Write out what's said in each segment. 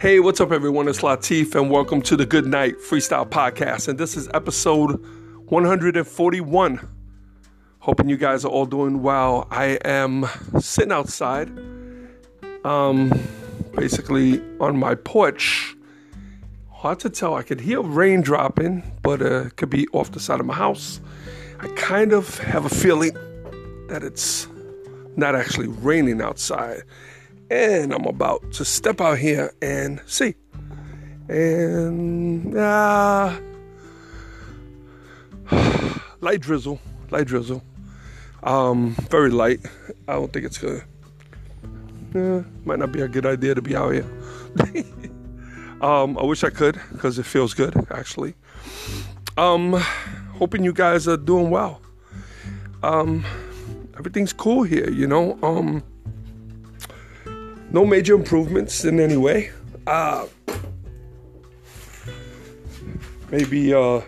Hey, what's up, everyone? It's Latif, and welcome to the Good Night Freestyle Podcast. And this is episode 141. Hoping you guys are all doing well. I am sitting outside, um, basically on my porch. Hard to tell. I could hear rain dropping, but uh, it could be off the side of my house. I kind of have a feeling that it's not actually raining outside and I'm about to step out here and see. And uh, light drizzle, light drizzle. Um, very light. I don't think it's gonna. Eh, might not be a good idea to be out here. um, I wish I could because it feels good actually. Um, hoping you guys are doing well. Um, everything's cool here, you know. Um no major improvements in any way. Uh, maybe uh,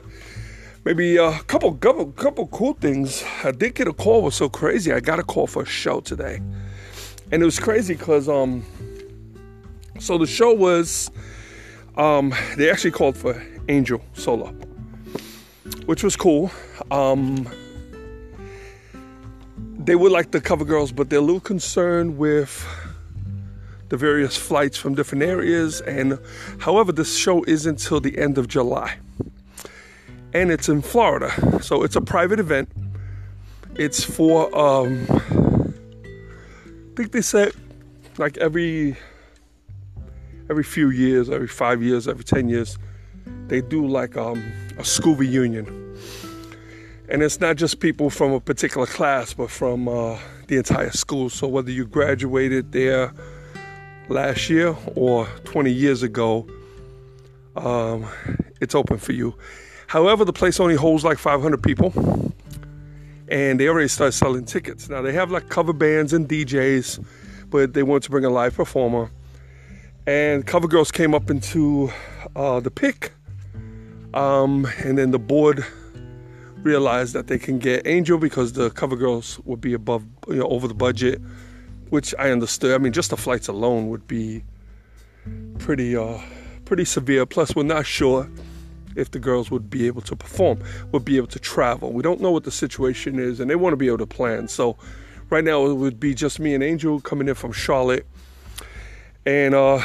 maybe a couple, couple couple cool things. I did get a call. was so crazy. I got a call for a show today, and it was crazy because um, so the show was um, they actually called for Angel Solo, which was cool. Um, they would like the cover girls, but they're a little concerned with the various flights from different areas. And however, this show is until the end of July. And it's in Florida. So it's a private event. It's for, um, I think they said like every every few years, every five years, every 10 years, they do like um, a school reunion. And it's not just people from a particular class, but from uh, the entire school. So whether you graduated there, last year or 20 years ago, um, it's open for you. However, the place only holds like 500 people, and they already started selling tickets. Now they have like cover bands and DJs, but they want to bring a live performer. And cover girls came up into uh, the pick, um, and then the board realized that they can get Angel because the cover girls would be above, you know, over the budget which I understood. I mean, just the flights alone would be pretty, uh, pretty severe. Plus, we're not sure if the girls would be able to perform, would be able to travel. We don't know what the situation is, and they want to be able to plan. So, right now it would be just me and Angel coming in from Charlotte, and uh,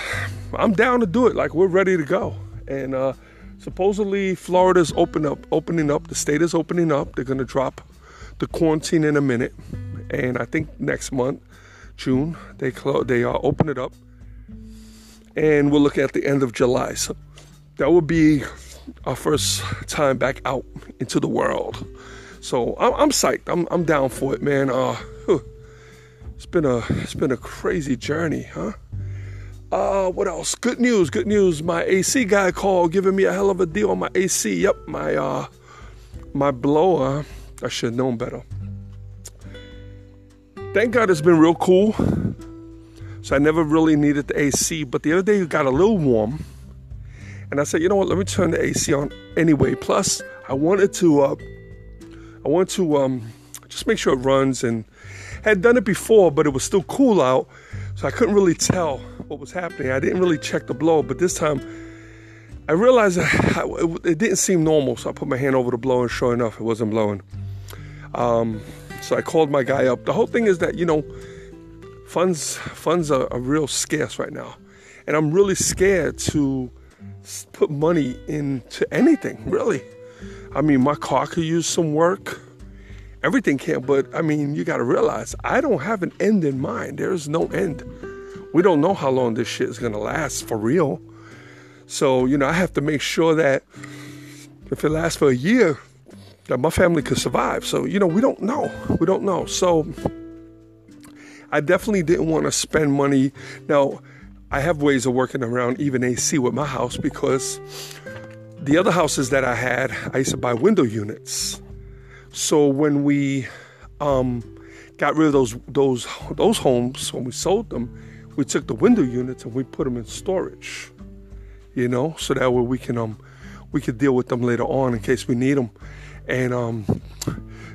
I'm down to do it. Like we're ready to go, and uh, supposedly Florida's open up, opening up. The state is opening up. They're gonna drop the quarantine in a minute, and I think next month June. They close. They uh, open it up, and we'll look at the end of July. So that will be our first time back out into the world. So I'm, I'm psyched. I'm, I'm down for it, man. Uh, it's been a it's been a crazy journey, huh? Uh, what else? Good news, good news. My AC guy called, giving me a hell of a deal on my AC. Yep, my uh, my blower. I should have known better thank God it's been real cool. So I never really needed the AC. But the other day it got a little warm. And I said, you know what, let me turn the AC on anyway. Plus, I wanted to uh, I wanted to um, just make sure it runs and had done it before, but it was still cool out. So I couldn't really tell what was happening. I didn't really check the blow, but this time I realized it didn't seem normal. So I put my hand over the blower and sure enough, it wasn't blowing. Um, so I called my guy up. The whole thing is that, you know, funds funds are, are real scarce right now. And I'm really scared to put money into anything, really. I mean, my car could use some work. Everything can, but I mean, you got to realize I don't have an end in mind. There's no end. We don't know how long this shit is to last for real. So, you know, I have to make sure that if it lasts for a year, that my family could survive. So, you know, we don't know. We don't know. So I definitely didn't want to spend money. Now, I have ways of working around even AC with my house because the other houses that I had, I used to buy window units. So when we um, got rid of those those those homes, when we sold them, we took the window units and we put them in storage. You know, so that way we can um we could deal with them later on in case we need them. And um,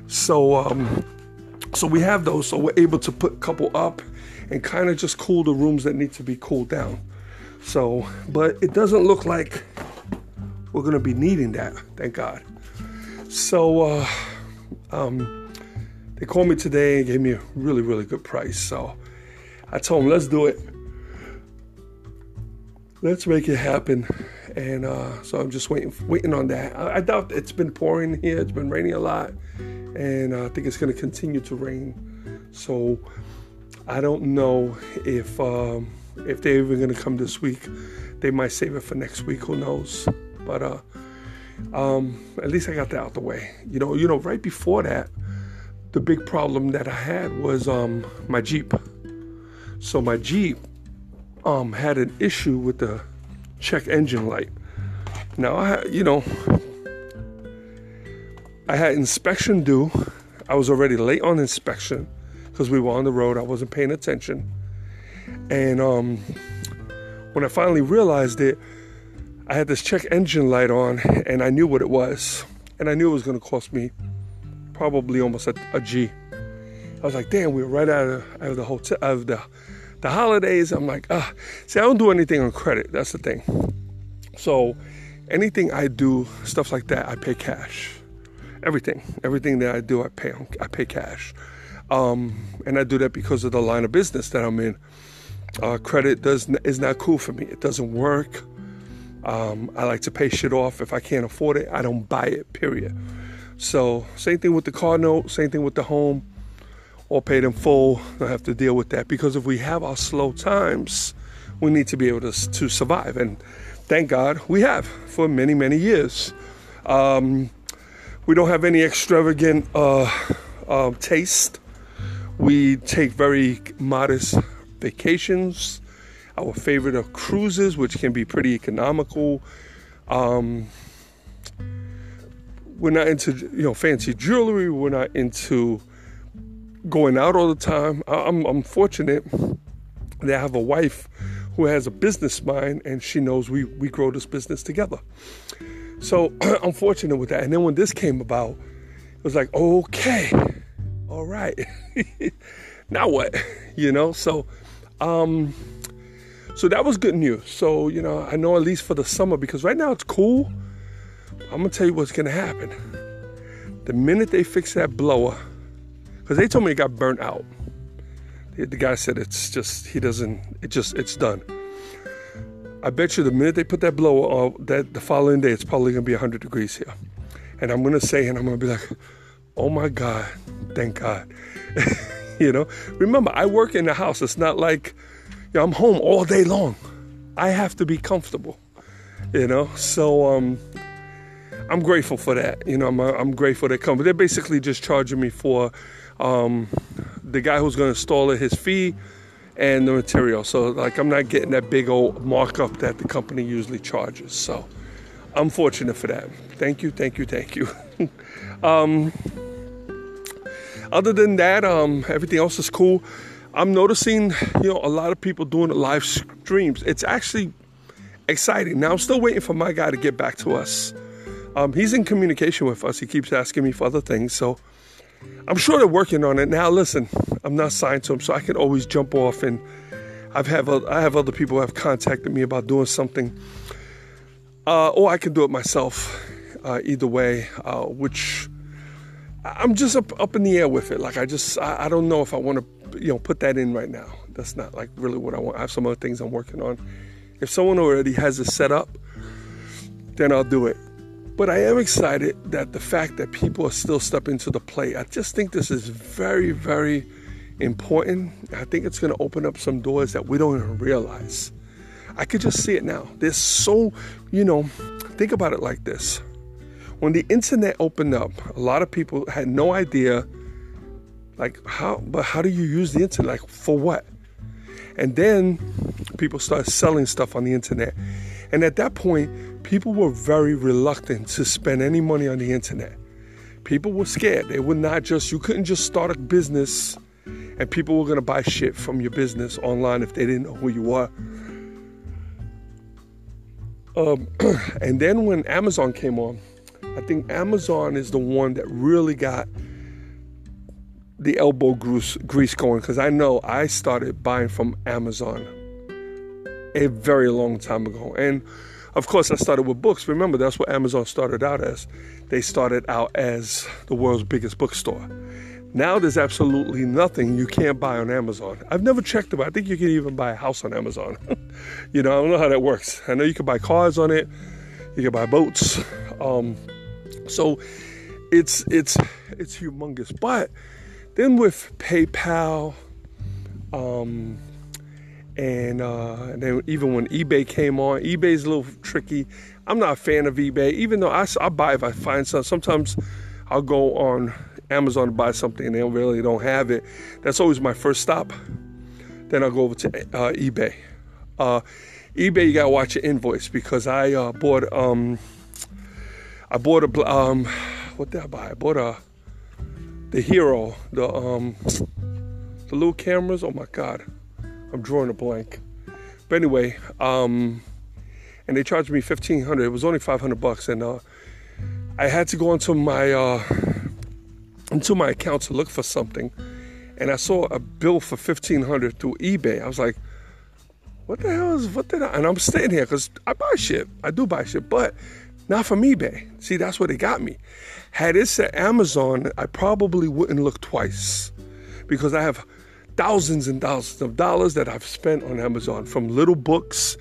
so um, so we have those, so we're able to put a couple up and kind of just cool the rooms that need to be cooled down. So, but it doesn't look like we're gonna be needing that, thank God. So, uh, um, they called me today and gave me a really, really good price. So I told them, let's do it. Let's make it happen. And uh, so I'm just waiting, waiting on that. I, I, doubt it's been pouring here. It's been raining a lot, and uh, I think it's going to continue to rain. So I don't know if um, if they're even going to come this week. They might save it for next week. Who knows? But uh, um, at least I got that out the way. You know, you know, right before that, the big problem that I had was um, my Jeep. So my Jeep um, had an issue with the check engine light. Now I, you know, I had inspection due. I was already late on inspection because we were on the road. I wasn't paying attention, and um, when I finally realized it, I had this check engine light on, and I knew what it was, and I knew it was going to cost me probably almost a, a G. I was like, damn, we were right out of, out of the hotel, out of the the holidays, I'm like, ah, see, I don't do anything on credit. That's the thing. So anything I do, stuff like that, I pay cash. Everything, everything that I do, I pay. I pay cash, um, and I do that because of the line of business that I'm in. Uh, credit does is not cool for me. It doesn't work. Um, I like to pay shit off. If I can't afford it, I don't buy it. Period. So same thing with the car note. Same thing with the home or paid in full. I have to deal with that because if we have our slow times, we need to be able to, to survive. And thank God we have for many, many years. Um, we don't have any extravagant uh, uh, taste. We take very modest vacations. Our favorite are cruises, which can be pretty economical. Um, we're not into you know fancy jewelry. We're not into going out all the time. I'm, I'm fortunate that I have a wife who has a business mind and she knows we, we grow this business together. So I'm fortunate with that. And then when this came about, it was like, okay, all right. now what? You know, so um so that was good news. So, you know, I know at least for the summer, because right now it's cool. I'm gonna tell you what's gonna happen. The minute they fix that blower, because they told me it got burnt out. The, the guy said it's just he doesn't. It just it's done. I bet you the minute they put that blower on, that the following day it's probably gonna be 100 degrees here, and I'm gonna say and I'm gonna be like, oh my God, thank God. you know, remember I work in the house. It's not like you know, I'm home all day long. I have to be comfortable. You know, so um, I'm grateful for that. You know, I'm, I'm grateful they come. But They're basically just charging me for um, the guy who's going to install it, his fee, and the material. So, like, I'm not getting that big old markup that the company usually charges. So, I'm fortunate for that. Thank you, thank you, thank you. um, other than that, um, everything else is cool. I'm noticing, you know, a lot of people doing live streams. It's actually exciting. Now, I'm still waiting for my guy to get back to us. Um, he's in communication with us. He keeps asking me for other things. So I'm sure they're working on it. Now, listen, I'm not signed to them, so I can always jump off. And I've have I have other people have contacted me about doing something, uh, or I can do it myself. Uh, either way, uh, which I'm just up, up in the air with it. Like I just I, I don't know if I want to you know put that in right now. That's not like really what I want. I have some other things I'm working on. If someone already has it set up, then I'll do it. But I am excited that the fact that people are still stepping to the plate. I just think this is very, very important. I think it's going to open up some doors that we don't even realize. I could just see it now. There's so, you know, think about it like this. when the internet opened up, a lot of people had no idea, like how, but how do you use the internet? Like for what? And then people started selling stuff on the internet. And at that point, people were very reluctant to spend any money on the internet. People were scared. They would not just, you couldn't just start a business and people were to buy shit from your business online if they didn't know who you were. Um, and then when Amazon came on, I think Amazon is the one that really got the elbow grease, grease going because I know I started buying from Amazon a very long time ago. And of course, I started with books. Remember, that's what Amazon started out as. They started out as the world's biggest bookstore. Now there's absolutely nothing you can't buy on Amazon. I've never checked but I think you can even buy a house on Amazon. you know, I don't know how that works. I know you can buy cars on it, you can buy boats. Um, so it's it's it's humongous. But then with PayPal, um, and, uh, then even when eBay came on, eBay's a little tricky. I'm not a fan of eBay, even though I, I buy if I find something. Sometimes I'll go on Amazon to buy something and they really don't have it. That's always my first stop. Then I'll go over to uh, eBay. Uh, eBay, you gotta watch your invoice because I uh, bought um, I bought a um, what did I buy? I bought a the Hero, the um, the little cameras. Oh my God, I'm drawing a blank. But anyway, um, and they charged me fifteen hundred. It was only five hundred bucks, and uh, I had to go into my uh, into my account to look for something, and I saw a bill for fifteen hundred through eBay. I was like, "What the hell is what did I?" And I'm staying here because I buy shit. I do buy shit, but not from eBay. See, that's where they got me. Had it said Amazon, I probably wouldn't look twice because I have thousands and thousands of dollars that I've spent on Amazon from little books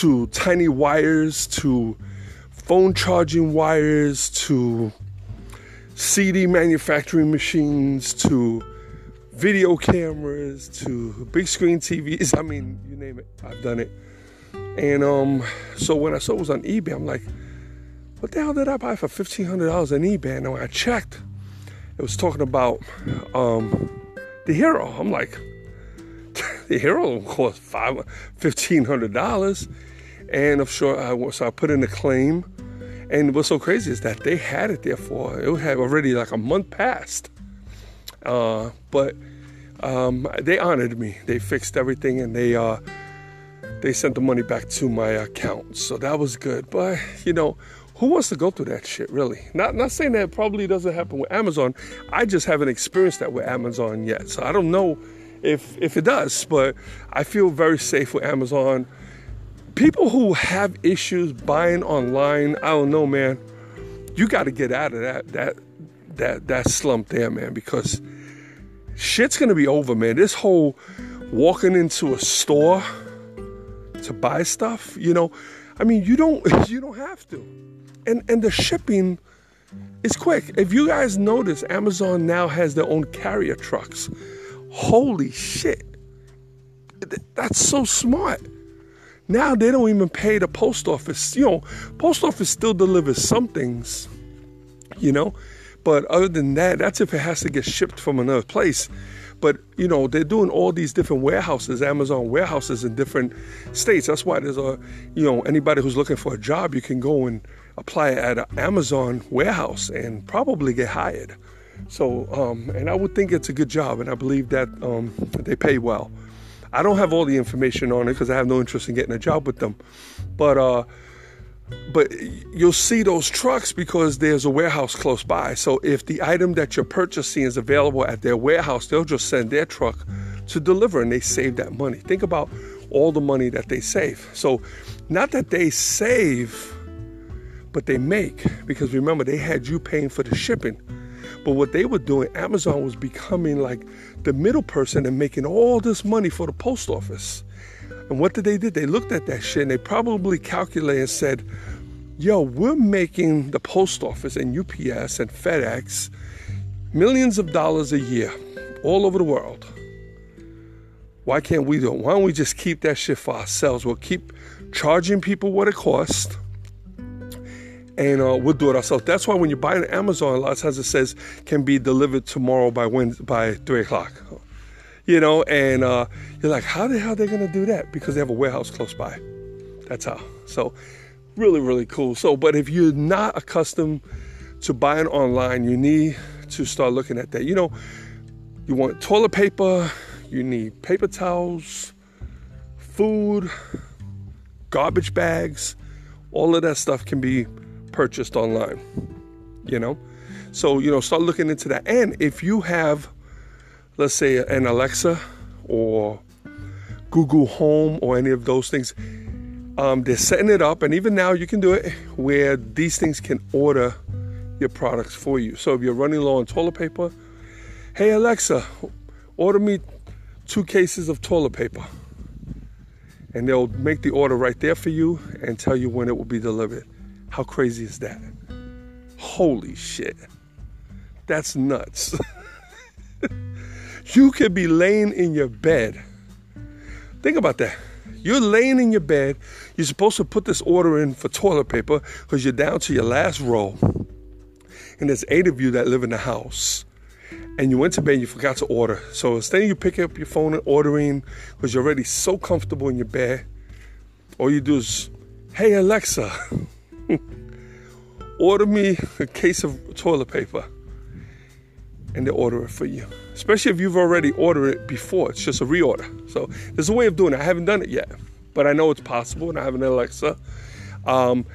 to tiny wires to phone charging wires to CD manufacturing machines to video cameras to big screen TVs. I mean, you name it, I've done it. And um, so when I saw it was on eBay, I'm like, what the hell did I buy for $1,500 on eBay? And when I checked, it was talking about um, the Hero. I'm like, the Hero cost five, $1,500. And I'm sure I, so I put in a claim. And what's so crazy is that they had it there for, it had already like a month passed. Uh, but um, they honored me. They fixed everything and they, uh, they sent the money back to my account. So that was good. But, you know, who wants to go through that shit really? Not not saying that probably doesn't happen with amazon. I just haven't experienced that with amazon yet. So i don't know if if it does but i feel very safe with amazon. People who have issues buying online i don't know man. You got to get out of that that that that slump there man because shit's gonna be over man. This whole walking into a store to buy stuff you know? I mean you don't you don't have to and and the shipping is quick. If you guys notice, Amazon now has their own carrier trucks. Holy shit. That's so smart. Now they don't even pay the post office. You know, post office still delivers some things, you know, but other than that, that's if it has to get shipped from another place. But you know, they're doing all these different warehouses, Amazon warehouses in different states. That's why there's a, you know, anybody who's looking for a job, you can go and apply at an Amazon warehouse and probably get hired. So, um, and I would think it's a good job, and I believe that um, they pay well. I don't have all the information on it because I have no interest in getting a job with them, but uh, but you'll see those trucks because there's a warehouse close by. So if the item that you're purchasing is available at their warehouse, they'll just send their truck to deliver, and they save that money. Think about all the money that they save. So, not that they save but they make because remember they had you paying for the shipping. But what they were doing, Amazon was becoming like the middle person and making all this money for the post office. And what did they do? They looked at that shit and they probably calculated and said, yo, we're making the post office and UPS and FedEx millions of dollars a year all over the world. Why can't we do it? Why don't we just keep that shit for ourselves? We'll keep charging people what it costs and uh, we'll do it ourselves. That's why when you buy on Amazon, a lot of times it says can be delivered tomorrow by by three o'clock. You know, and uh, you're like, how the hell are they gonna do that? Because they have a warehouse close by. That's how. So, really, really cool. So, but if you're not accustomed to buying online, you need to start looking at that. You know, you want toilet paper, you need paper towels, food, garbage bags, all of that stuff can be purchased online. You know? So, you know, start looking into that. And if you have, let's say, an Alexa or Google Home or any of those things, um, they're setting it up. And even now, you can do it where these things can order your products for you. So if you're running low on toilet paper, hey, Alexa, order me two cases of toilet paper. And they'll make the order right there for you and tell you when it will be delivered. How crazy is that? Holy shit. That's nuts. you could be laying in your bed. Think about that. You're laying in your bed. You're supposed to put this order in for toilet paper because you're down to your last roll. And there's eight of you that live in the house. And you went to bed and you forgot to order. So instead of you picking up your phone and ordering because you're already so comfortable in your bed, all you do is, hey, Alexa, order me a case of toilet paper and they order it for you. Especially if you've already ordered it before, it's just a reorder. So there's a way of doing it. I haven't done it yet, but I know it's possible, and I have an Alexa. Um,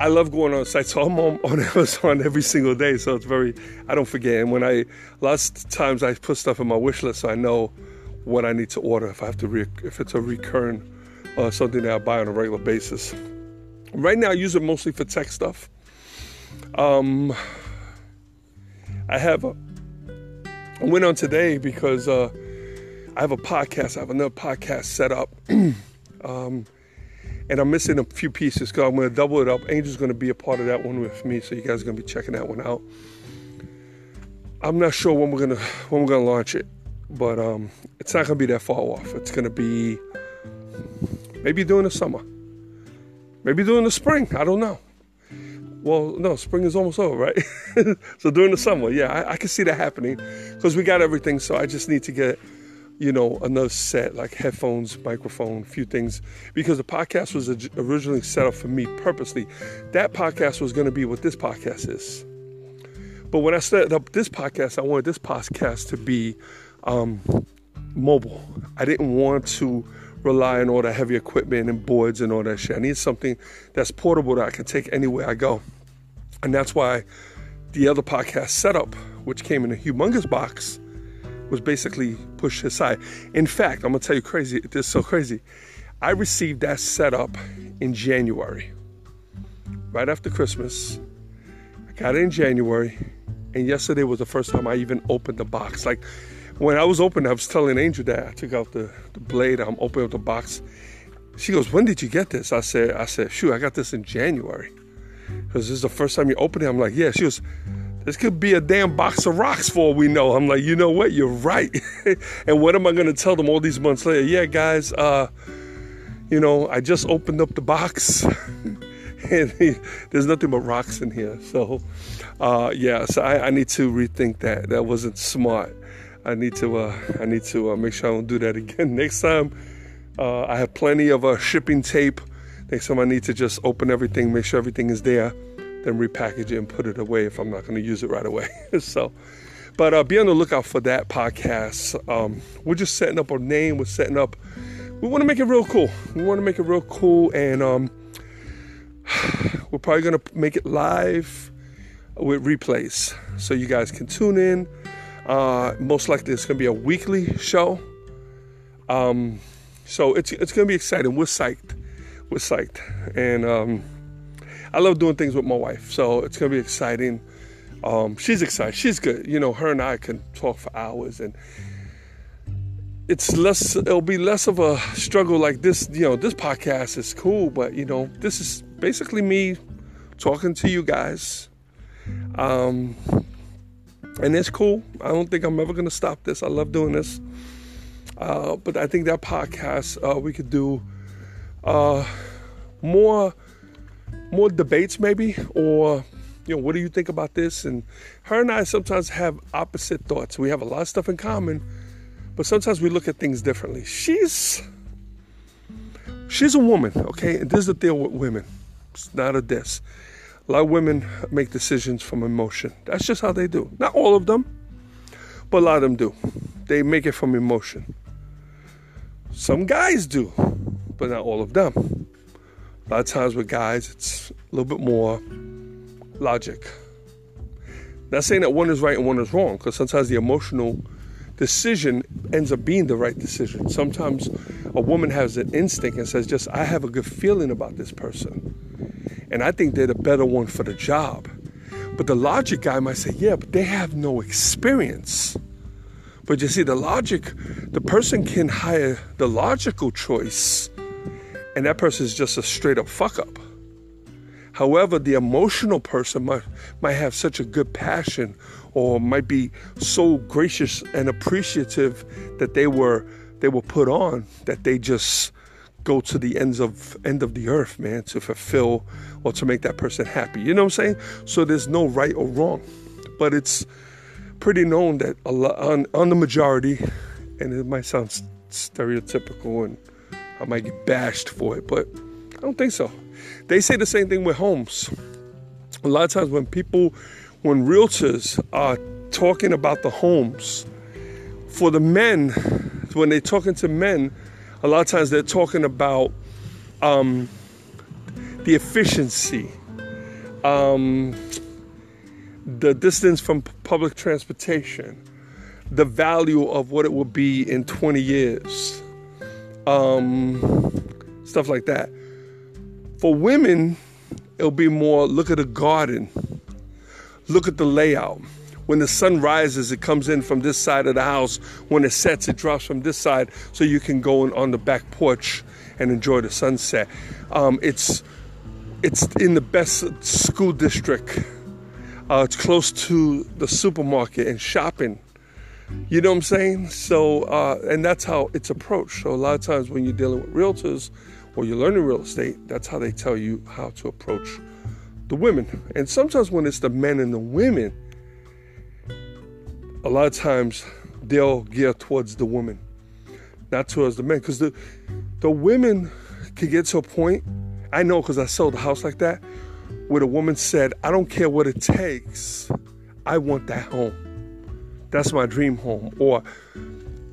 I love going on sites, so I'm on, on, Amazon every single day. So it's very, I don't forget. And when I, of times I put stuff in my wish list, so I know what I need to order if I have to, re, if it's a recurring uh, something that I buy on a regular basis. Right now, I use it mostly for tech stuff. Um, I have a, I went on today because uh, I have a podcast. I have another podcast set up. um, and I'm missing a few pieces because I'm going to double it up. Angel's going to be a part of that one with me, so you guys are going to be checking that one out. I'm not sure when we're going to when we're going to launch it, but um, it's not going to be that far off. It's going to be maybe during the summer, maybe during the spring. I don't know. Well, no, spring is almost over, right? so during the summer, yeah, I, I can see that happening because we got everything. So I just need to get, you know, another set like headphones, microphone, a few things because the podcast was originally set up for me purposely. That podcast was going to be what this podcast is. But when I set up this podcast, I wanted this podcast to be um, mobile. I didn't want to rely on all the heavy equipment and boards and all that shit. I need something that's portable that I can take anywhere I go. And that's why the other podcast setup, which came in a humongous box, was basically pushed aside. In fact, I'm gonna tell you crazy, this is so crazy. I received that setup in January, right after Christmas. I got it in January, and yesterday was the first time I even opened the box. Like when I was opening, I was telling Angel that I took out the, the blade, I'm opening up the box. She goes, When did you get this? I said, I said, shoot, I got this in January. Because this is the first time you open it. I'm like, yeah. She goes, this could be a damn box of rocks for all we know. I'm like, you know what? You're right. and what am I gonna tell them all these months later? Yeah, guys, uh, you know, I just opened up the box. and there's nothing but rocks in here. So, uh, yeah, so I, I, need to rethink that. That wasn't smart. I need to uh, I need to uh, make sure I don't do that again next time. Uh, I have plenty of uh, shipping tape. Next time I need to just open everything, make sure everything is there, then repackage it and put it away if I'm not going to use it right away. so, but uh, be on the lookout for that podcast. Um, we're just setting up our name. We're setting up. We want to make it real cool. We want to make it real cool, and um, we're probably going to make it live with replays, so you guys can tune in uh, most likely, it's going to be a weekly show. Um, so it's it's going to be exciting. We're psyched. We're psyched, and um, I love doing things with my wife. So it's going to be exciting. Um, she's excited. She's good. You know, her and I can talk for hours, and it's less. It'll be less of a struggle like this. You know, this podcast is cool, but you know, this is basically me talking to you guys. Um, and it's cool. I don't think I'm ever gonna stop this. I love doing this. Uh, but I think that podcast uh, we could do uh, more more debates maybe or you know what do you think about this and her and i sometimes have opposite thoughts we have a lot of stuff in common but sometimes we look at things differently she's she's a woman okay and this is the deal with women it's not a diss lot of women make decisions from emotion that's just how they do not all of them but a lot of them do they make it from emotion some guys do but not all of them a lot of times with guys, it's a little bit more logic. Not saying that one is right and one is wrong, because sometimes the emotional decision ends up being the right decision. Sometimes a woman has an instinct and says, just, I have a good feeling about this person. And I think they're the better one for the job. But the logic guy might say, yeah, but they have no experience. But you see, the logic, the person can hire the logical choice and that person is just a straight up fuck up. However, the emotional person might, might have such a good passion or might be so gracious and appreciative that they were they were put on that they just go to the ends of end of the earth, man, to fulfill or to make that person happy. You know what I'm saying? So there's no right or wrong, but it's pretty known that a lot, on on the majority, and it might sound stereotypical and I might get bashed for it, but I don't think so. They say the same thing with homes. A lot of times when people, when realtors are talking about the homes, for the men, when they're talking to men, a lot of times they're talking about um, the efficiency, um, the distance from public transportation, the value of what it will be in 20 years um, stuff like that. For women, it'll be more look at the garden, look at the layout. When the sun rises, it comes in from this side of the house. When it sets, it drops from this side, so you can go on the back porch and enjoy the sunset. Um, it's it's in the best school district. Uh, it's close to the supermarket and shopping. You know what I'm saying? So, uh, and that's how it's approached. So, a lot of times when you're dealing with realtors or you're learning real estate, that's how they tell you how to approach the women. And sometimes when it's the men and the women, a lot of times they'll gear towards the woman, not towards the men. Because the, the women can get to a point, I know because I sold a house like that, where the woman said, I don't care what it takes, I want that home that's my dream home or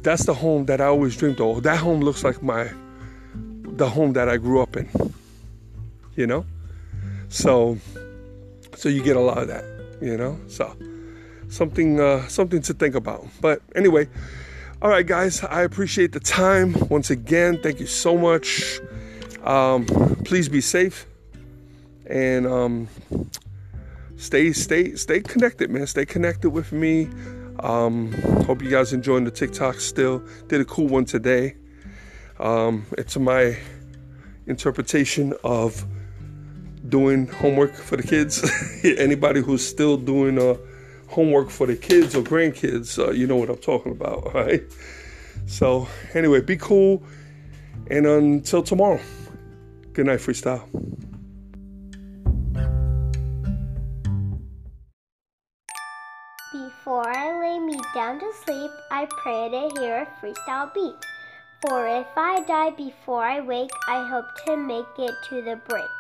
that's the home that I always dreamed of. That home looks like my the home that I grew up in. You know? So so you get a lot of that, you know? So something uh something to think about. But anyway, all right guys, I appreciate the time. Once again, thank you so much. Um please be safe and um stay stay stay connected, man. Stay connected with me. Um, hope you guys enjoying the TikTok still. Did a cool one today. Um, it's my interpretation of doing homework for the kids. Anybody who's still doing uh, homework for the kids or grandkids, uh, you know what I'm talking about, right? So, anyway, be cool. And until tomorrow, good night, freestyle. Before I lay me down to sleep, I pray to hear a freestyle beat. For if I die before I wake, I hope to make it to the break.